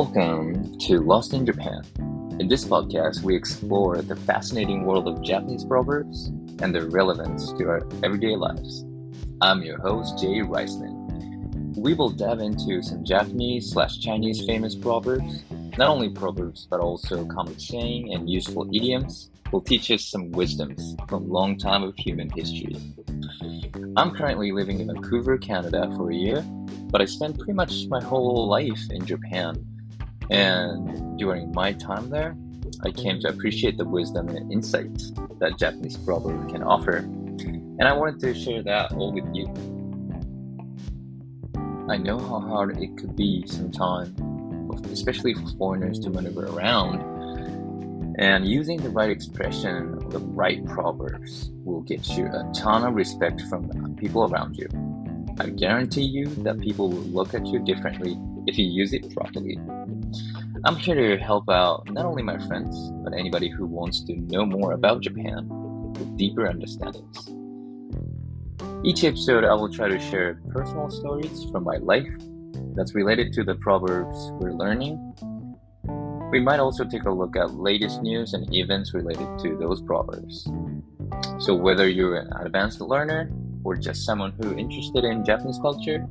Welcome to Lost in Japan. In this podcast, we explore the fascinating world of Japanese proverbs and their relevance to our everyday lives. I'm your host, Jay Riceman. We will dive into some Japanese slash Chinese famous proverbs, not only proverbs, but also common saying and useful idioms will teach us some wisdoms from long time of human history. I'm currently living in Vancouver, Canada for a year, but I spent pretty much my whole life in Japan. And during my time there, I came to appreciate the wisdom and insights that Japanese proverb can offer. And I wanted to share that all with you. I know how hard it could be sometimes, especially for foreigners to maneuver around. And using the right expression, the right proverbs will get you a ton of respect from people around you. I guarantee you that people will look at you differently if you use it properly. I'm here to help out not only my friends, but anybody who wants to know more about Japan with deeper understandings. Each episode, I will try to share personal stories from my life that's related to the proverbs we're learning. We might also take a look at latest news and events related to those proverbs. So, whether you're an advanced learner or just someone who's interested in Japanese culture,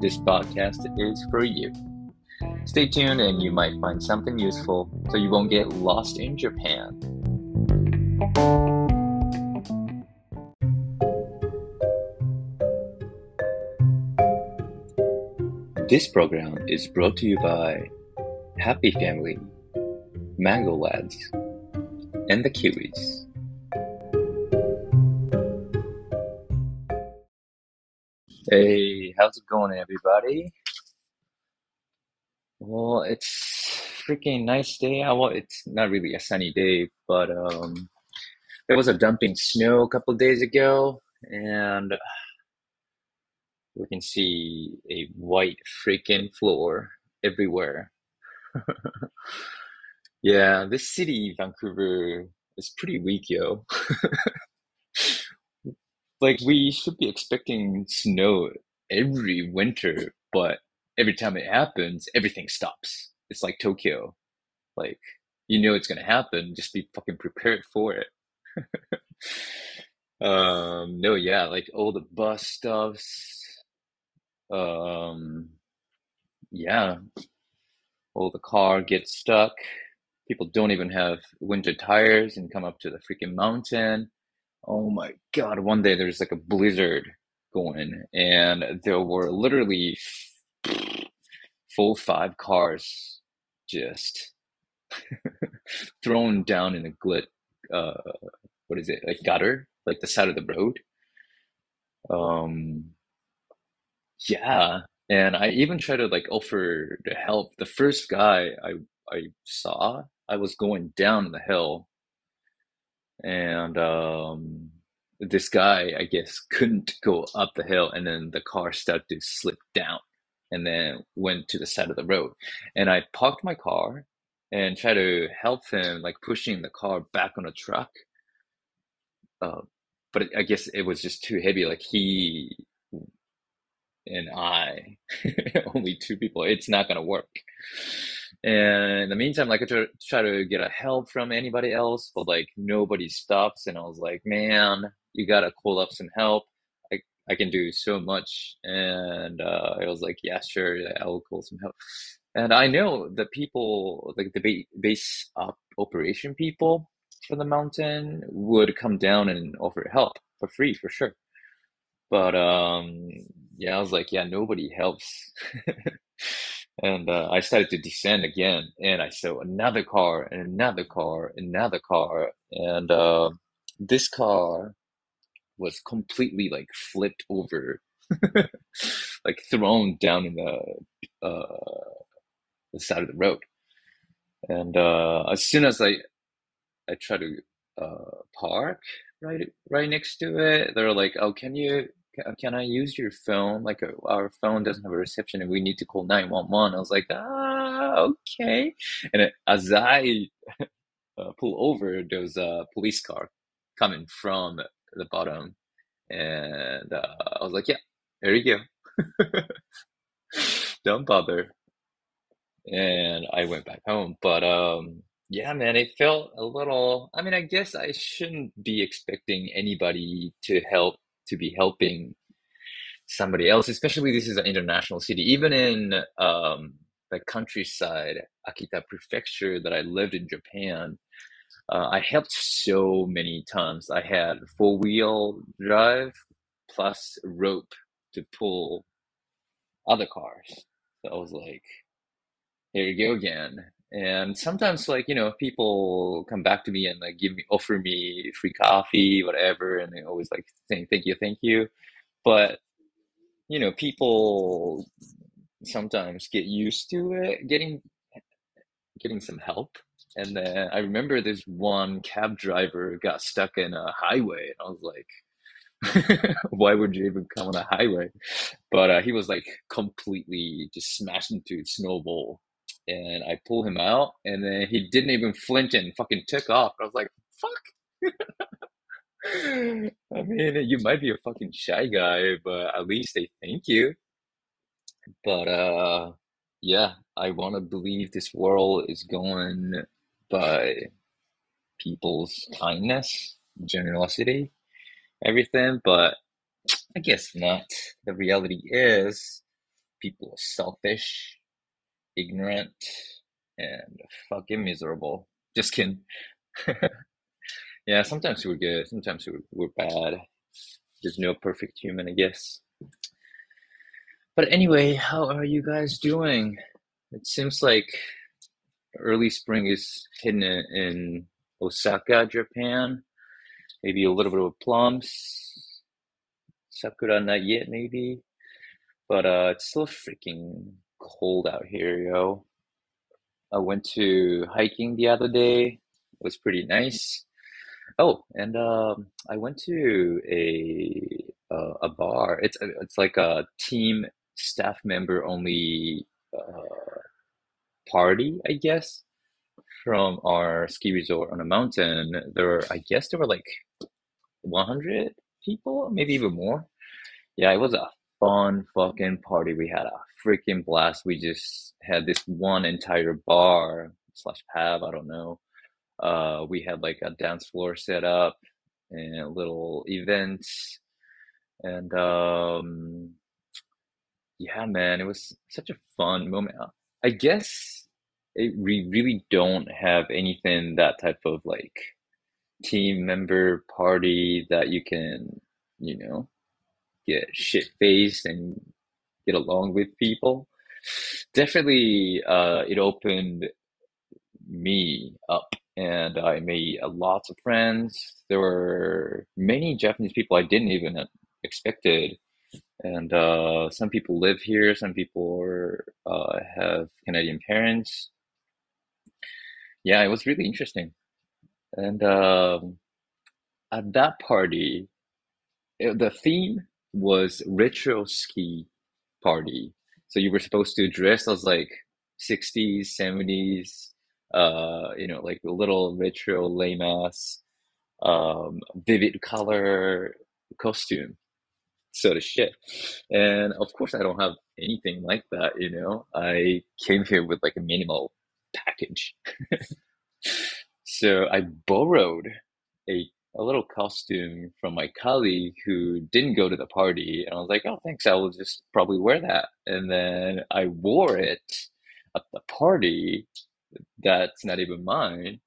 this podcast is for you. Stay tuned and you might find something useful so you won't get lost in Japan. This program is brought to you by Happy Family, Mango Lads, and the Kiwis. Hey, how's it going, everybody? Well, it's freaking nice day. Well, it's not really a sunny day, but um, there was a dumping snow a couple days ago, and we can see a white freaking floor everywhere. Yeah, this city, Vancouver, is pretty weak, yo. Like we should be expecting snow every winter, but every time it happens, everything stops. It's like Tokyo. Like you know it's gonna happen, just be fucking prepared for it. Um, no, yeah, like all the bus stuffs, um, yeah, all the car gets stuck. People don't even have winter tires and come up to the freaking mountain. Oh my God, one day there's like a blizzard going, and there were literally full five cars just thrown down in a glit, uh, what is it, like gutter, like the side of the road. Um, yeah, and I even tried to like offer to help. The first guy I I saw, I was going down the hill, and um, this guy, I guess, couldn't go up the hill, and then the car started to slip down, and then went to the side of the road. And I parked my car and tried to help him, like pushing the car back on the truck. Uh, but I guess it was just too heavy. Like he and I, only two people, it's not gonna work. And in the meantime, like I try, try to get a help from anybody else, but like nobody stops. And I was like, man, you gotta call up some help. I can do so much. And uh, I was like, yeah, sure, yeah, I will call some help. And I know the people, like the base op operation people for the mountain would come down and offer help for free for sure. But um, yeah, I was like, yeah, nobody helps. And uh, I started to descend again, and I saw another car and another car, another car, and uh, this car was completely like flipped over, like thrown down in the uh, the side of the road. And uh, as soon as I I try to uh, park right right next to it, they're like, "Oh, can you can, I use your phone? Like uh, our phone doesn't have a reception and we need to call 911." I was like, "Ah, okay." And as I uh, pull over, there's a police car coming from the bottom, and uh, I was like, "Yeah, there you go. Don't bother." and I went back home. But um, yeah, man, it felt a little. I mean, I guess I shouldn't be expecting anybody to help to be helping somebody else, especially this is an international city. Even in um, the countryside, Akita Prefecture, that I lived in Japan, uh, I helped so many times. I had four wheel drive plus rope to pull other cars. So I was like, here you go again. And sometimes, like, you know, people come back to me and like give me, offer me free coffee, whatever, and they always like saying thank you, thank you. But, you know, people sometimes get used to it, getting getting some help. And then I remember this one cab driver got stuck in a highway, and I was like, Why would you even come on a highway? But uh, he was like completely just smashed into a snowball. And I pulled him out, and then he didn't even flinch and fucking took off. I was like, fuck. I mean, you might be a fucking shy guy, but at least they thank you. But uh, yeah, I want to believe this world is going by people's kindness, generosity, everything. But I guess not. The reality is people are selfish, ignorant, and fucking miserable. Just kidding. Yeah, sometimes we're good, sometimes we're, we're bad. There's no perfect human, I guess. But anyway, how are you guys doing? It seems like early spring is in in Osaka, Japan. Maybe a little bit of plums. Sakura not yet, maybe. But uh, it's still freaking cold out here, yo. I went to hiking the other day. It was pretty nice. Oh, and um, I went to a uh, a bar. It's it's like a team staff member only uh, party, I guess, from our ski resort on a mountain. There were, I guess, there were like 100 people, maybe even more. Yeah, it was a fun fucking party. We had a freaking blast. We just had this one entire bar slash pub, I don't know. Uh, we had like a dance floor set up and little events. And um, yeah, man, it was such a fun moment. I guess it, we really don't have anything that type of like team member party that you can, you know, get shit faced and get along with people. Definitely, uh, it opened me up and I made uh, lots of friends. There were many Japanese people I didn't even expected, and uh, some people live here. Some people are, uh, have Canadian parents. Yeah, it was really interesting. And um, at that party, it- the theme was retro ski party. So you were supposed to dress as like 60s, 70s, uh, you know, like a little retro lame ass, um, vivid color costume sort of shit. And of course, I don't have anything like that, you know. I came here with like a minimal package. So I borrowed a a little costume from my colleague who didn't go to the party, and I was like, "Oh, thanks. I will just probably wear that." And then I wore it at the party that's not even mine,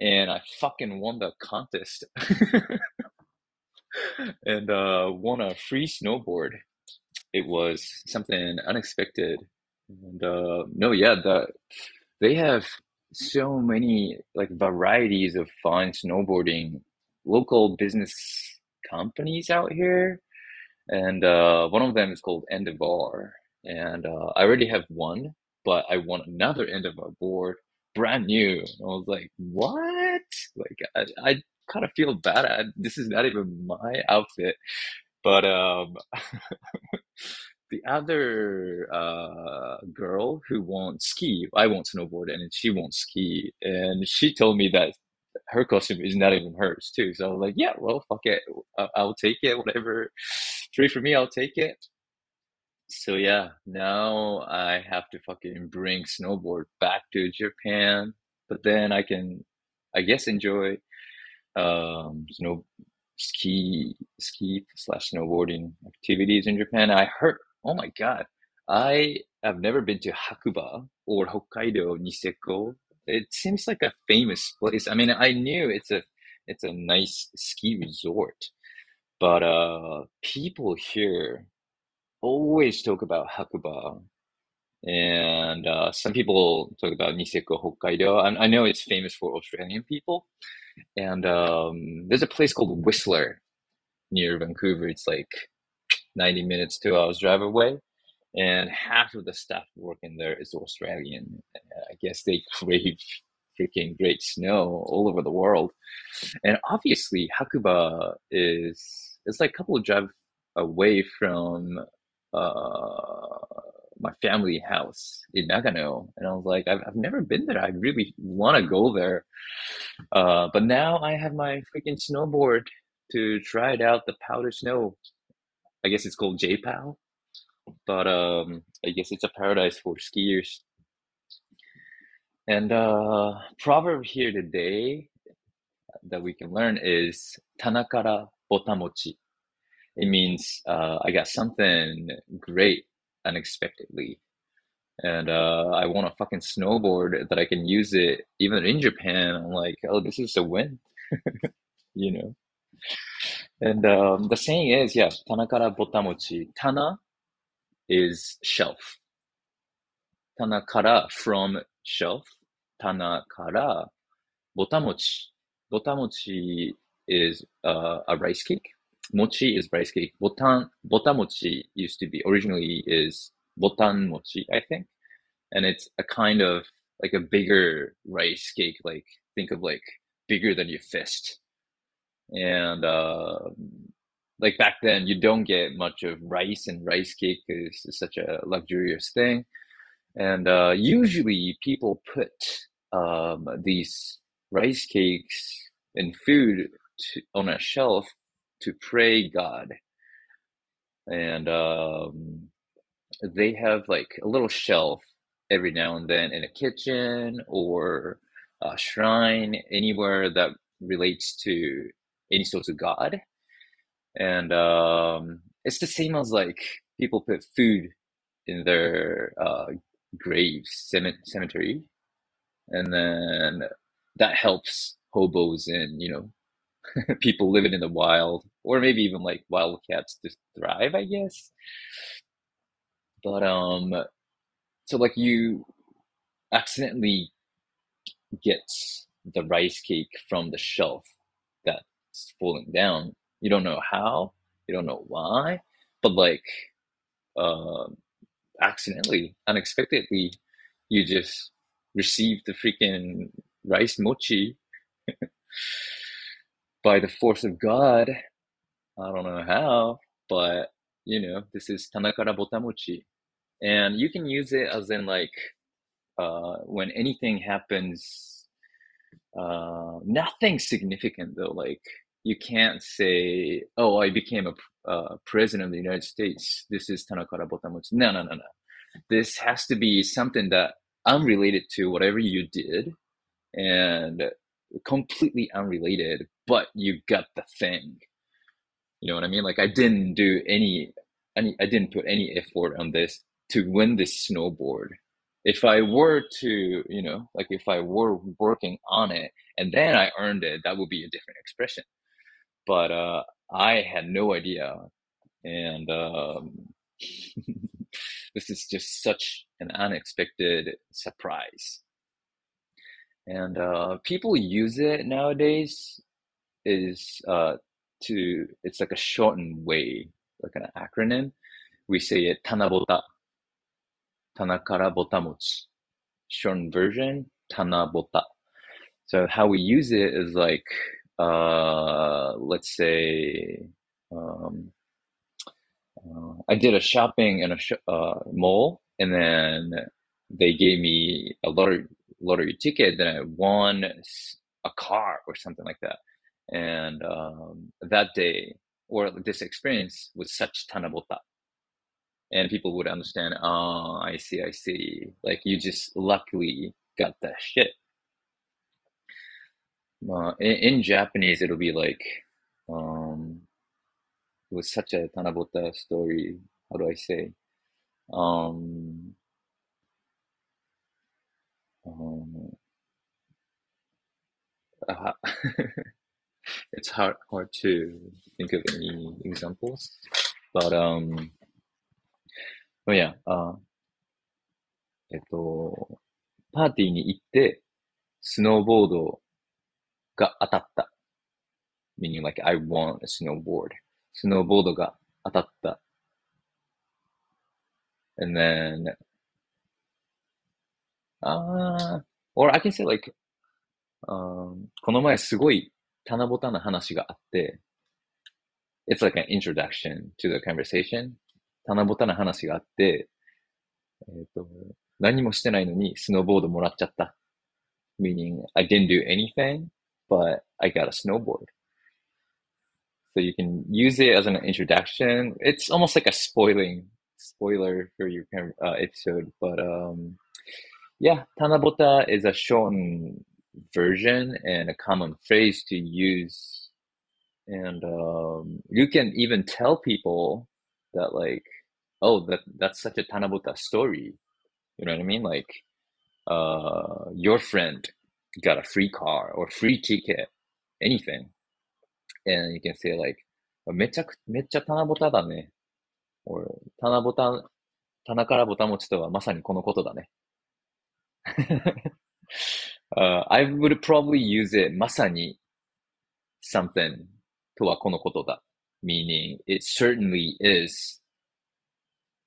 and I fucking won the contest and uh, won a free snowboard. It was something unexpected. And uh, no, yeah, the they have so many like varieties of fun snowboarding local business companies out here, and uh, one of them is called Endeavor, and uh, I already have one, but I want another end of Endeavor board, brand new. And I was like, what? Like I, I kind of feel bad. I, this is not even my outfit, but um, the other uh, girl who won't ski, I won't snowboard, and she won't ski, and she told me that her costume is not even hers too. So I was like, yeah, well, fuck it, I'll take it, whatever. Free for me, I'll take it. So yeah, now I have to fucking bring snowboard back to Japan, but then I can, I guess, enjoy um snow ski ski slash snowboarding activities in Japan. I heard, oh my God, I have never been to Hakuba or Hokkaido Niseko. It seems like a famous place. I mean, I knew it's a it's a nice ski resort, but uh people here always talk about Hakuba and uh, some people talk about Niseko Hokkaido. I, I know it's famous for Australian people, and um, there's a place called Whistler near Vancouver. It's like 90 minutes, two hours drive away, and half of the staff working there is Australian. I guess they crave freaking great snow all over the world, and obviously Hakuba is it's like a couple of drive away from uh, my family house in Nagano, and I was like, I've I've never been there. I really want to go there, uh, but now I have my freaking snowboard to try it out. The powder snow. I guess it's called J-POW, but um, I guess it's a paradise for skiers. And uh, proverb here today that we can learn is Tanakara botamochi. It means uh, I got something great unexpectedly. And uh, I want a fucking snowboard that I can use it even in Japan. I'm like, oh, this is a win, you know. And um, the saying is, yeah, tanakara botamochi. Tana is shelf. Tanakara from shelf. Tanakara botamochi. Botamochi is uh, a rice cake. Mochi is rice cake. Botan botamochi used to be originally is botan mochi, I think, and it's a kind of like a bigger rice cake. Like think of like bigger than your fist, and uh, like back then you don't get much of rice and rice cake is such a luxurious thing, and uh, usually people put um, these rice cakes and food to, on a shelf to pray God. And um, they have like a little shelf every now and then in a kitchen or a shrine, anywhere that relates to any sorts of God. And um, it's the same as like people put food in their uh, graves, cemetery, and then that helps hobos and you know people living in the wild, or maybe even like wildcats to thrive, I guess. But um, so like you accidentally get the rice cake from the shelf falling down. You don't know how, you don't know why, but like uh, accidentally, unexpectedly, you just receive the freaking rice mochi by the force of God. I don't know how, but you know, this is Tanakara Botamochi. And you can use it as in like uh, when anything happens, uh, nothing significant though. Like you can't say, "Oh, I became a uh, president of the United States." This is Tanakara Botamochi. No, no, no, no. This has to be something that unrelated to whatever you did, and completely unrelated, but you got the thing. You know what I mean? Like I didn't do any, any, I didn't put any effort on this to win this snowboard. If I were to, you know, like if I were working on it and then I earned it, that would be a different expression. But uh, I had no idea, and um, this is just such an unexpected surprise. And uh, people use it nowadays is uh, to it's like a shortened way like an acronym. We say it tanabota. Tanakara botamochi shortened version tanabota. So how we use it is like uh, let's say um, uh, I did a shopping in a sh- uh, mall and then they gave me a lottery lottery ticket, then I won a car or something like that. And um, that day or this experience was such tanabota. and people would understand. Oh, I see, I see. Like you just luckily got that shit Uh, in, in Japanese, it'll be like, um, it was such a Tanabota story. How do I say? Um, um, uh, it's hard hard to think of any examples, but um, oh yeah, あえっと、パーティーに行って、スノーボード が当たった。meaning like I want a snowboard. スノーボードが当たった。and then, uh, or I can say like, um, この前すごい棚ぼたな話があって、it's like an introduction to the conversation. 棚ぼたな話があって、えっ、ー、と、何もしてないのにスノーボードもらっちゃった。meaning I didn't do anything, but I got a snowboard. So you can use it as an introduction. It's almost like a spoiling spoiler for your uh, episode, but um, yeah, tanabota is a shortened version and a common phrase to use, and um, you can even tell people that like, oh, that that's such a tanabota story. You know what I mean? Like, uh, your friend got a free car or free ticket, anything, and you can say like, めちゃくめっちゃ棚ぼただね。俺、棚ぼた、棚からぼた持ちとはまさにこのことだね。uh, I would probably use it まさに something とはこのことだ。meaning it certainly is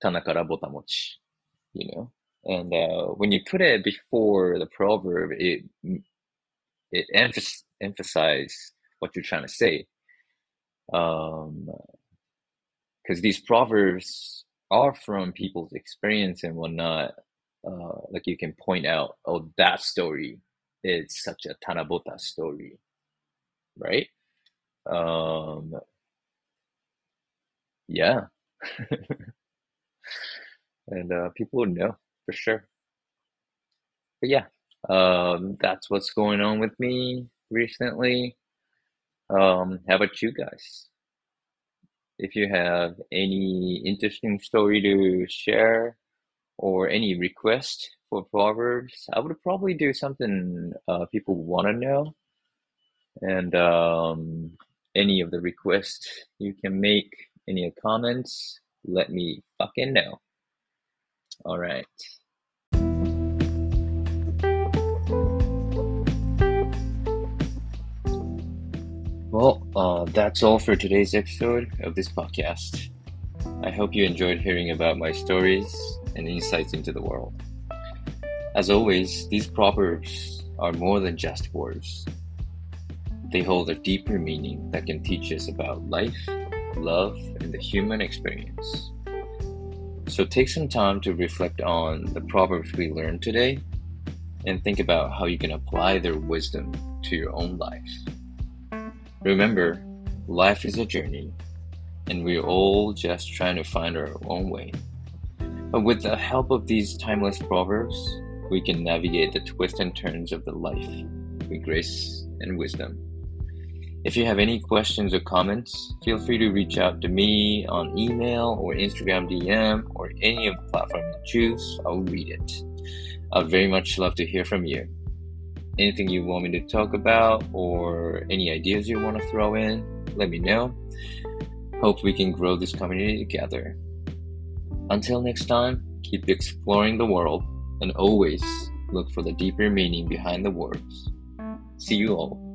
棚からぼた持ち。You know? And uh, when you put it before the proverb, it it emphas emphasizes what you're trying to say. Um, because these proverbs are from people's experience and whatnot. Uh, like you can point out, oh, that story is such a Tanabota story, right? Um, yeah. and uh, people would know for sure. But yeah, um, that's what's going on with me recently. Um, how about you guys? if you have any interesting story to share or any request for Proverbs, I would probably do something uh, people want to know. And um, any of the requests you can make, any comments, let me fucking know. All right. Well, uh, that's all for today's episode of this podcast. I hope you enjoyed hearing about my stories and insights into the world. As always, these proverbs are more than just words. They hold a deeper meaning that can teach us about life, love, and the human experience. So take some time to reflect on the proverbs we learned today and think about how you can apply their wisdom to your own life. Remember, life is a journey, and we're all just trying to find our own way. But with the help of these timeless proverbs, we can navigate the twists and turns of the life with grace and wisdom. If you have any questions or comments, feel free to reach out to me on email or Instagram DM or any of the platforms you choose. I'll read it. I'd very much love to hear from you anything you want me to talk about or any ideas you want to throw in, let me know. Hope we can grow this community together. Until next time, keep exploring the world and always look for the deeper meaning behind the words. See you all.